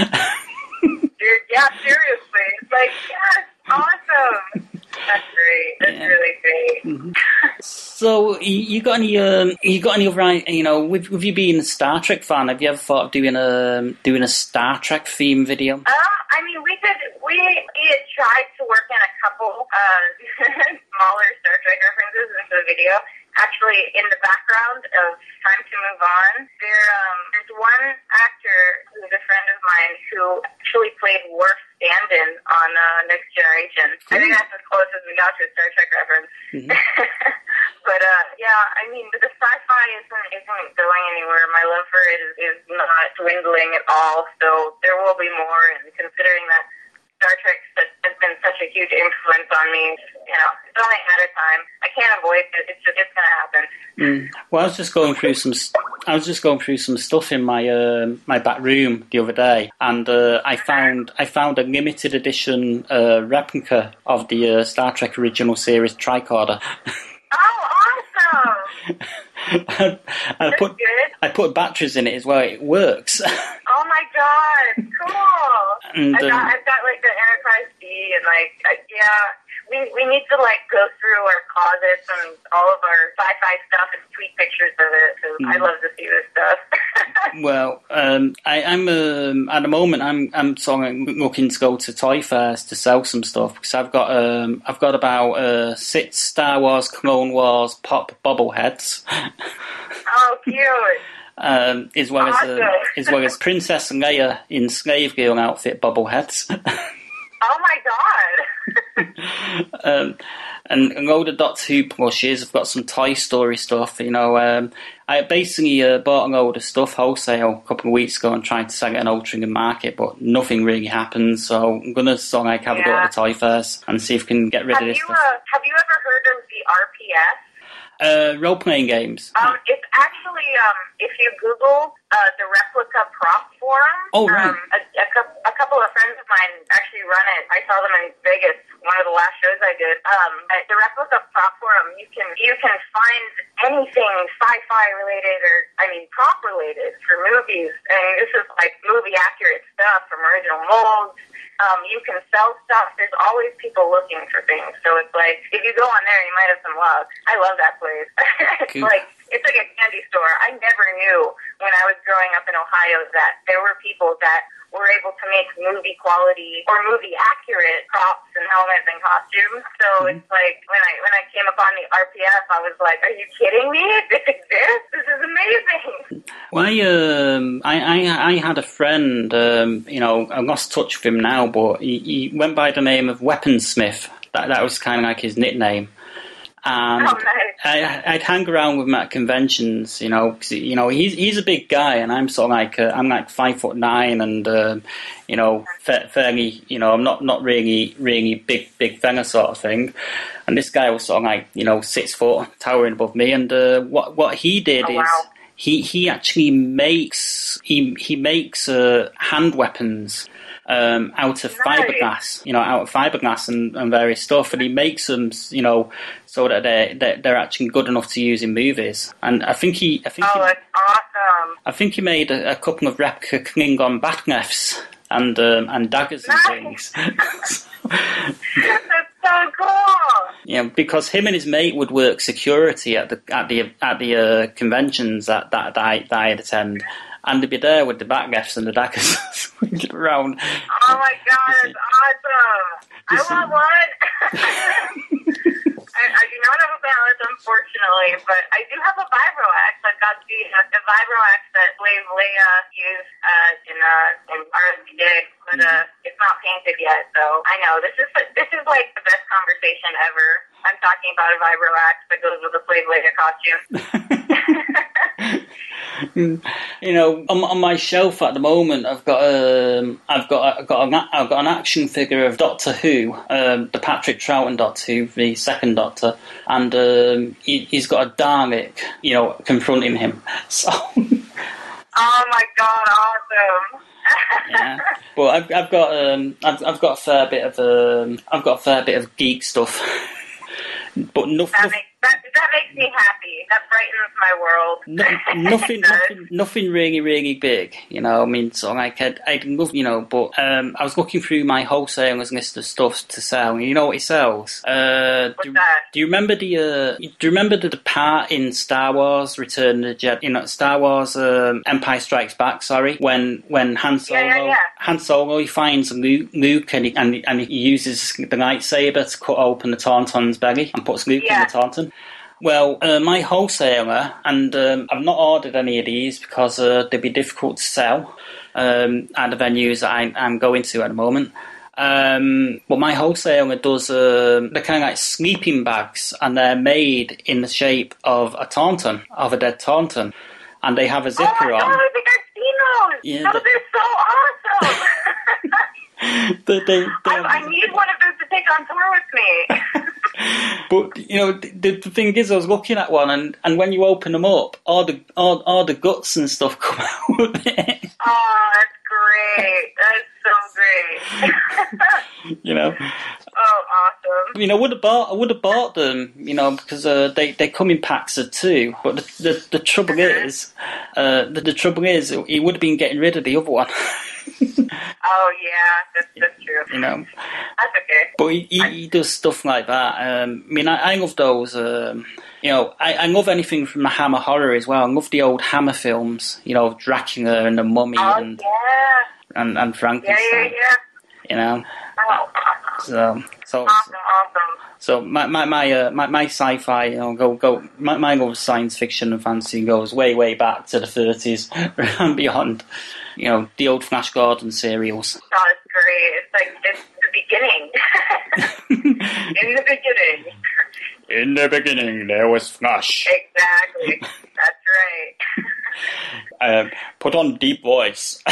Yeah, seriously. It's like, yes, awesome. That's great. That's really great. so you, you got any um, you got any other you know with, with you being a Star Trek fan, have you ever thought of doing a doing a Star Trek theme video? Um, I mean, we did. We, we had tried to work in a couple uh, *laughs* smaller Star Trek references into the video. Actually, in the background of Time to Move On, there um, there's one actor who's a friend of mine who actually played Worf stand-in on uh, Next Generation. I think that's as close as we got to a Star Trek reference. *laughs* but uh, yeah, I mean, the sci-fi isn't isn't going anywhere. My love for it is, is not dwindling at all. So there will be more. And considering that Star Trek has been such a huge influence on me, you know, it's only a matter of time. I can't avoid it. It's just, it's going to happen. Mm. Well, I was just going through some. I was just going through some stuff in my uh, my back room the other day, and uh, I found I found a limited edition uh, replica of the uh, Star Trek original series tricorder. Oh, awesome! *laughs* and I put Good. I put batteries in it as well. It works. *laughs* Oh my god, cool! And, I've, got, um, I've got like the Enterprise D and like uh, yeah. We, we need to like go through our closets and all of our sci-fi stuff and tweet pictures of it. 'cause I Mm. love to see this stuff. *laughs* Well, um, I, I'm um, at the moment. I'm I'm sort of looking to go to toy fairs to sell some stuff because I've got um, I've got about uh, six Star Wars, Clone Wars pop bobbleheads, *laughs* oh, cute. um, as well as uh, as well as Princess Leia in Slave Girl outfit bobbleheads, *laughs* Oh my god. Um, and a load of Doctor Who plushes. I've got some Toy Story stuff. You know, um, I basically uh, bought a older stuff wholesale a couple of weeks ago and tried to sell it in Altrincham Market, but nothing really happened. So I'm gonna sort of like have a go at the toy first and see if we can get rid have of this you stuff. uh, have you ever heard of the RPF? Uh, role playing games. Um, it's actually um, if you Google uh, the replica prop forum. Oh, right. Um, a, a, a couple of friends of mine actually run it. I saw them in Vegas. One of the last shows I did. Um, at the replica prop forum, you can you can find anything sci-fi related or I mean prop related for movies, and this is like movie accurate stuff from original molds. Um, you can sell stuff. There's always people looking for things. So it's like if you go on there, you might have some luck. I love that place. *laughs* it's like it's like a candy store. I never knew when I was growing up in Ohio that there were people that were able to make movie quality or movie accurate props and helmets and costumes. So Mm-hmm. it's like when I when I came upon the RPF, I was like, "Are you kidding me? *laughs* This exists? This is amazing!" Well, I, um, I, I, I had a friend, um, you know, I lost touch with him now, but he, he went by the name of Weaponsmith. That, that was kind of like his nickname. And Oh, nice. I, I'd hang around with him at conventions, you know, 'cause, you know, he's he's a big guy, and I'm sort of like uh, I'm like five foot nine, and um, you know, fa- fairly, you know, I'm not not really really big big fella sort of thing. And this guy was sort of like you know six foot, towering above me, and uh, what what he did Oh, is wow. he he actually makes he he makes uh, hand weapons um, out of Nice. fiberglass, you know, out of fiberglass and, and various stuff, and he makes them, you know, so that they're, they're they're actually good enough to use in movies. And I think he I think Oh, he, awesome! I think he made a, a couple of replica Klingon bat'leths and um, and daggers and things. *laughs* *laughs* That's so cool. Yeah, because him and his mate would work security at the at the at the uh, conventions that that, that, I, that I'd attend, and they'd be there with the backgaffs and the daggers *laughs* swinging *laughs* around. Oh my god, it's awesome! I want one. *laughs* I, I do not have a balance, unfortunately, but I do have a vibro axe. I've got the uh, the vibro axe that Slave Leia used uh, in uh, in but uh, it's not painted yet. So I know this is this is like the best conversation ever. I'm talking about a vibro axe that goes with a Slave Leia costume. *laughs* You know, on, on my shelf at the moment, I've got um, I've got I've got an, I've got an action figure of Doctor Who, um, the Patrick Troughton Doctor Who, the second Doctor, and um, he, he's got a Dalek, you know, confronting him. *laughs* So. Oh my god, awesome! *laughs* yeah. But I've, I've got um, I've, I've got a fair bit of um, I've got a fair bit of geek stuff, but nothing. That makes that, makes me happy. That brightens my world. No, nothing, *laughs* nothing, nothing really, really big. You know, I mean, so like I'd, I'd love, you know, but um, I was looking through my wholesalers list of stuff to sell. and You know what he sells? Uh, What's do, that? do you remember the? Uh, do you remember the, the part in Star Wars Return of the Jedi? You know, Star Wars um, Empire Strikes Back. Sorry, when when Han Solo Yeah, yeah, yeah. Han Solo he finds Luke, Luke and, he, and, he- and he uses the lightsaber to cut open the Tauntaun's belly and puts Luke in the Tauntaun. Well, uh, my wholesaler, and um, I've not ordered any of these because uh, they'd be difficult to sell um, at the venues that I, I'm going to at the moment. Um, but my wholesaler does, um they're kind of like sleeping bags, and they're made in the shape of a tauntaun, of a dead tauntaun. And they have a Oh zipper my on. god, I think I've seen those. Yeah, those the- are so awesome. *laughs* They- they- they I, I need one of those to take on tour with me. *laughs* But you know, the, the thing is, I was looking at one, and, and when you open them up, all the all, all the guts and stuff *laughs* come out. of it. oh, that's great. That's so great. *laughs* you know, oh, awesome. you know, I would have bought I would have bought them, you know, because uh, they they come in packs of two. But the the, the trouble is, uh, the, the trouble is, he would have been getting rid of the other one. Oh yeah, that's that's true. You know. That's okay. But he, he, he does stuff like that. Um, I mean, I, I love those. Um, you know, I, I love anything from the Hammer horror as well. I love the old Hammer films. You know, Dracula and the Mummy Oh and, yeah. and and Frankenstein. yeah, yeah. You know, Oh, so so awesome, awesome. so my my my uh, my, my sci-fi, you know, go go. My, my love science fiction and fantasy goes way way back to the thirties *laughs* and beyond. You know, the old Flash Gordon serials. Oh, it's great. It's like it's the beginning. *laughs* In the beginning. In the beginning, there was Flash. Exactly. That's right. *laughs* um, put on deep voice. *laughs*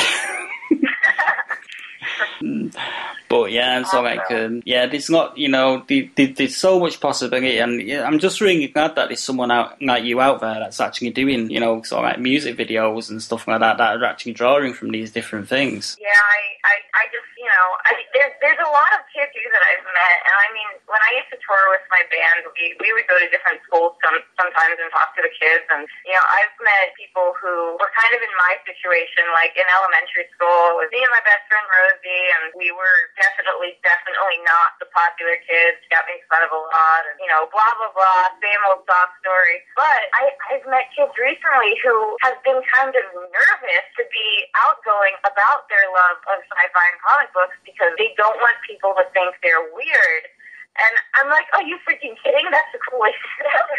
*laughs* but yeah, so like um, yeah, there's not you know the, the, there's so much possibility, and yeah, I'm just really glad that there's someone out like you out there that's actually doing you know sort of like music videos and stuff like that that are actually drawing from these different things. Yeah, I, I, I just, you know, I, there's, there's a lot of kids that I've met, and I mean, when I used to tour with my band, we, we would go to different schools some, sometimes and talk to the kids, and you know, I've met people who were kind of in my situation, like in elementary school, with me and my best friend Rosie, and we were definitely, definitely not the popular kids, got made fun of a lot, and you know, blah blah blah, same old soft story. But I, I've met kids recently who have been kind of nervous to be outgoing about their love of sci-fi and comic books because they don't want people to think they're weird. And I'm like, are you freaking kidding? That's the coolest *laughs* shit ever.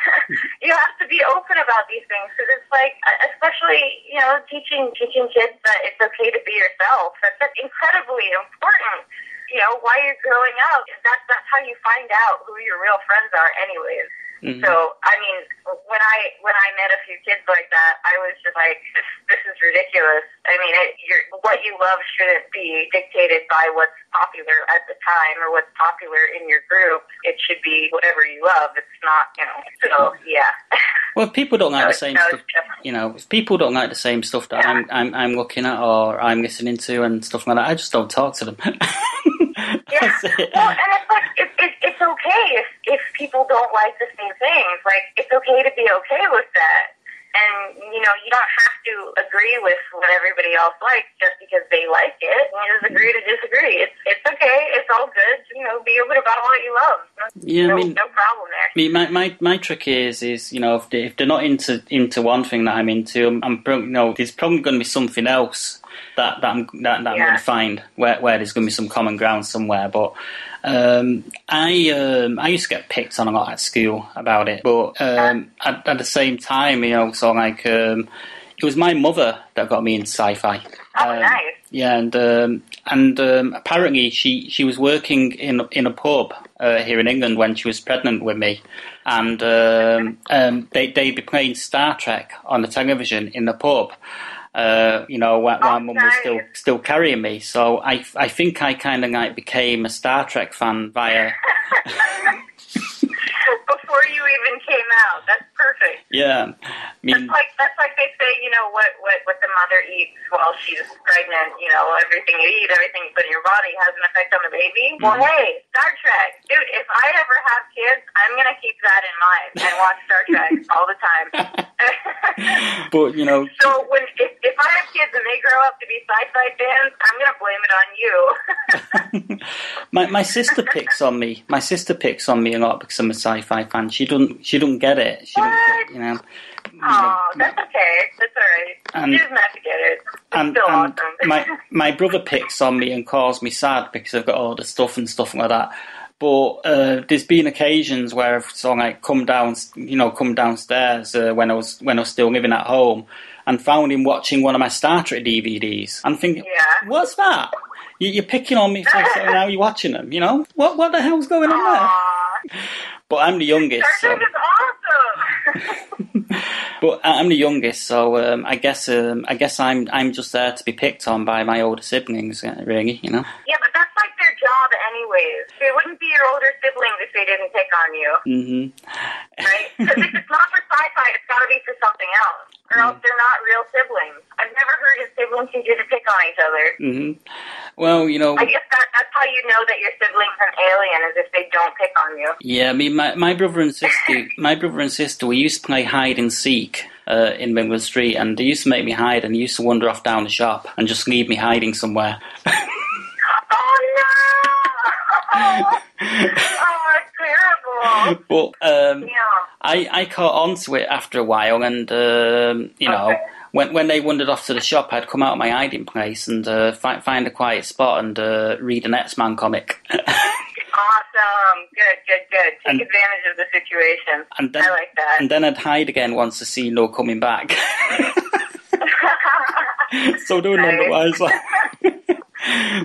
*laughs* you have to be open about these things because it's like, especially, you know, teaching teaching kids that it's okay to be yourself. That's, that's incredibly important. You know, while you're growing up, that's that's how you find out who your real friends are, anyways. Mhm. So, I mean, when I when I met a few kids like that, I was just like, this, this is ridiculous. I mean, it, you're, what you love shouldn't be dictated by what's popular at the time or what's popular in your group. It should be whatever you love. It's not, you know. So, yeah. *laughs* Well, if people don't like No, the same no, stuff, you know, if people don't like the same stuff that I'm, I'm I'm looking at or I'm listening to and stuff like that, I just don't talk to them. *laughs* Yeah. Well, and it's like it, it, it's okay if if people don't like the same things. Like it's okay to be okay with that. And you know, you don't have to agree with what everybody else likes just because they like it. You just agree to disagree. It's it's okay. It's all good. You know, be open about what you love. Yeah, I no, mean- no problem there. I mean, my, my, my trick is is you know if, they, if they're not into into one thing that I'm into, I'm, I'm you know there's probably going to be something else that that I'm that, that I'm going to find where where there's going to be some common ground somewhere. But um, I um, I used to get picked on a lot at school about it, but um, at, at the same time, you know, so like um, it was my mother that got me into sci-fi. Oh, Um, nice. yeah, and um, and um, apparently she, she was working in in a pub uh, here in England when she was pregnant with me, and um, um, they they'd be playing Star Trek on the television in the pub. Uh, you know, while, while mum was still still carrying me, so I I think I kind of like became a Star Trek fan via *laughs* *laughs* Before you even came out, that's perfect. yeah. I mean, That's like that's like they say, you know, what what what the mother eats while she's pregnant. You know, everything you eat, everything you put in your body has an effect on the baby. Well, Mhm. hey, Star Trek, dude. If I ever have kids, I'm gonna keep that in mind and watch Star Trek *laughs* all the time. *laughs* but you know, so when if, if I have kids and they grow up to be sci-fi fans, I'm gonna blame it on you. *laughs* My my sister picks on me. My sister picks on me a lot because I'm a sci-fi fan. She doesn't she doesn't get it. She don't get, you know. oh, that's okay. That's all right. And- she doesn't have to get it. It's And, still and awesome. my *laughs* my brother picks on me and calls me sad because I've got all the stuff and stuff like that. But uh, there's been occasions where I've sort of like come down, you know, come downstairs uh, when I was when I was still living at home, and found him watching one of my Star Trek DVDs. I'm thinking, Yeah. what's that? You, you're picking on me for so *laughs* now you're watching them. You know what? What the hell's going on there? *laughs* But I'm the youngest, so. Awesome. *laughs* *laughs* But I'm the youngest, so um, I guess um, I guess I'm I'm just there to be picked on by my older siblings, uh, really. You know. Yeah, but that's like their job anyways. They wouldn't be your older siblings if they didn't pick on you, Mm hmm right? Because if it's not for sci-fi, it's got to be for something else, or else they're not real siblings. I've never heard of siblings who didn't pick on each other. Mm-hmm. Well, you know, I guess that, that's how you know that your sibling's an alien, is if they don't pick on you. yeah. I mean, my, my brother and sister, *laughs* my brother and sister, we used to play hide and seek uh, in Middle Street, and they used to make me hide, and they used to wander off down the shop and just leave me hiding somewhere. *laughs* Oh, terrible. But um, Yeah. I, I caught on to it after a while, and um, you know, Okay. when when they wandered off to the shop, I'd come out of my hiding place and uh, fi- find a quiet spot and uh, read an X Man comic. *laughs* Awesome. Good, good, good. Take And- advantage of the situation. And then, I like that. And then I'd hide again once the scene no coming back. *laughs* *laughs* so doing number wise.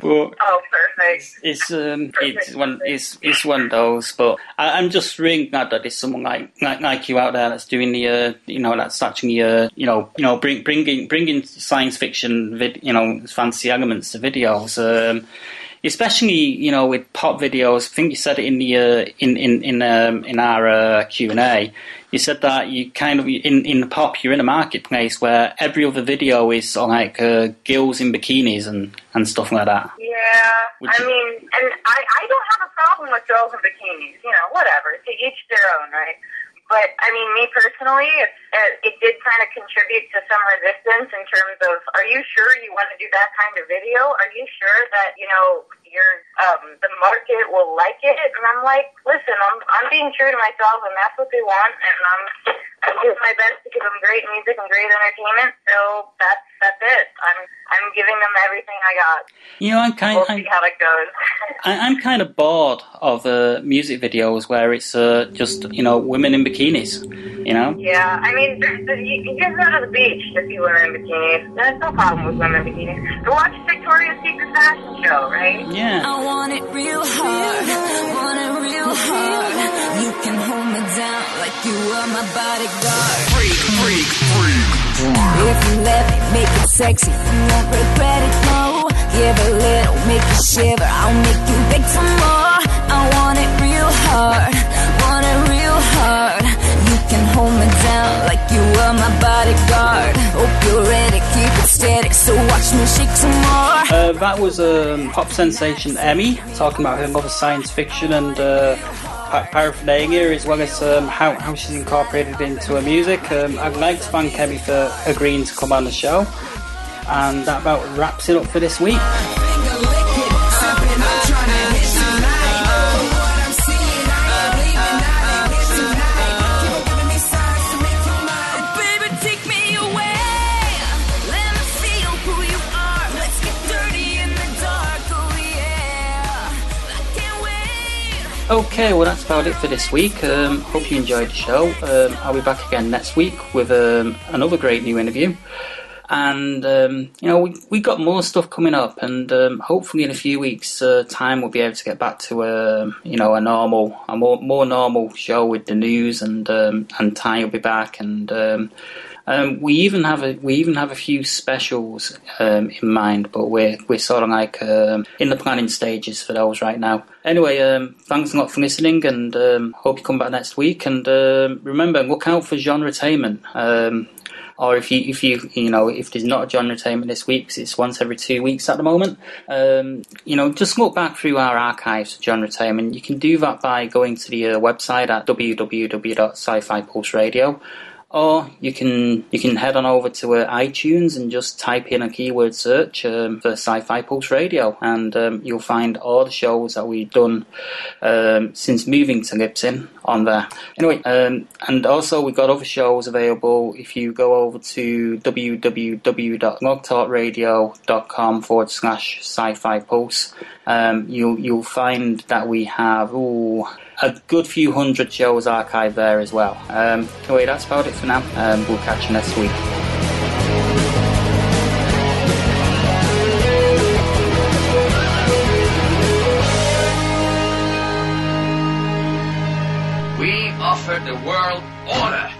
But oh, perfect. it's um it's one it's it's one of those. But I, I'm just really glad that there's someone like, like like you out there that's doing the uh, you know that's actually uh, you know you know bring, bringing bringing science fiction vid, you know fancy elements to videos. Um, especially you know with pop videos. I think you said it in the uh, in in in um, in our uh, Q and A. You said that you kind of in in the pop you're in a marketplace where every other video is like uh, girls in bikinis and and stuff like that. Yeah, Would I you- mean, and I, I don't have a problem with girls in bikinis. You know, whatever. To each their own, right? But I mean, me personally, it, it, did kind of contribute to some resistance in terms of, are you sure you want to do that kind of video? Are you sure that you know your um, the market will like it? And I'm like, listen, I'm I'm being true to myself, and that's what they want, and I'm I'm doing my best to give them great music and great entertainment. So that's that's it. I'm I'm giving them everything I got. You know, I'm kind We'll I'm, see how it goes. *laughs* I- I'm kind of bored of uh, music videos where it's uh, just you know women in bikinis. You know. Yeah, I mean, there's, there's, you, you just go to the beach to see women in bikinis. There's no problem with women in bikinis. Go watch Victoria's Secret fashion show, right? Yeah. I want it real hard, want it real hard. You can hold me down like you are my bodyguard. Freak, freak, freak. If you let me make it sexy, you won't regret it, no. Give a little, make you shiver, I'll make you beg some more. I want it real hard, want it real hard. You can hold me down like you are my bodyguard. Hope you're ready, keep it steady, so watch me shake some more. Uh, that was um, pop sensation Emmy talking about her love of science fiction and uh, pa- paraphernalia as well as um, how, how she's incorporated into her music. Um, I'd like to thank Emmy for agreeing to come on the show. And that about wraps it up for this week. Okay, well that's about it for this week. Um, hope you enjoyed the show. Um, I'll be back again next week with um, another great new interview. And um, you know we we got more stuff coming up, and um, hopefully in a few weeks' uh, time we'll be able to get back to um, you know a normal, a more more normal show with the news, and and Ty will be back, and um, we even have a we even have a few specials um, in mind, but we're we're sort of like um, in the planning stages for those right now. Anyway, um, thanks a lot for listening, and um, hope you come back next week. And um, remember, look out for genre entertainment. Um, or if you if you you know if there's not a genre entertainment this week, cause it's once every two weeks at the moment. You know, just look back through our archives of genre entertainment. You can do that by going to the uh, website at www.sci-fi pulse radio or you can you can head on over to uh, iTunes and just type in a keyword search um, for Sci-Fi Pulse Radio, and um, you'll find all the shows that we've done um, since moving to Lipton on there. Anyway, um, and also we've got other shows available. If you go over to www.blogtalkradio.com forward slash Sci-Fi Pulse, um, you'll you'll find that we have ooh, a good few hundred shows archived there as well. Um, anyway, that's about it for now. Um, we'll catch you next week. We offer the world order.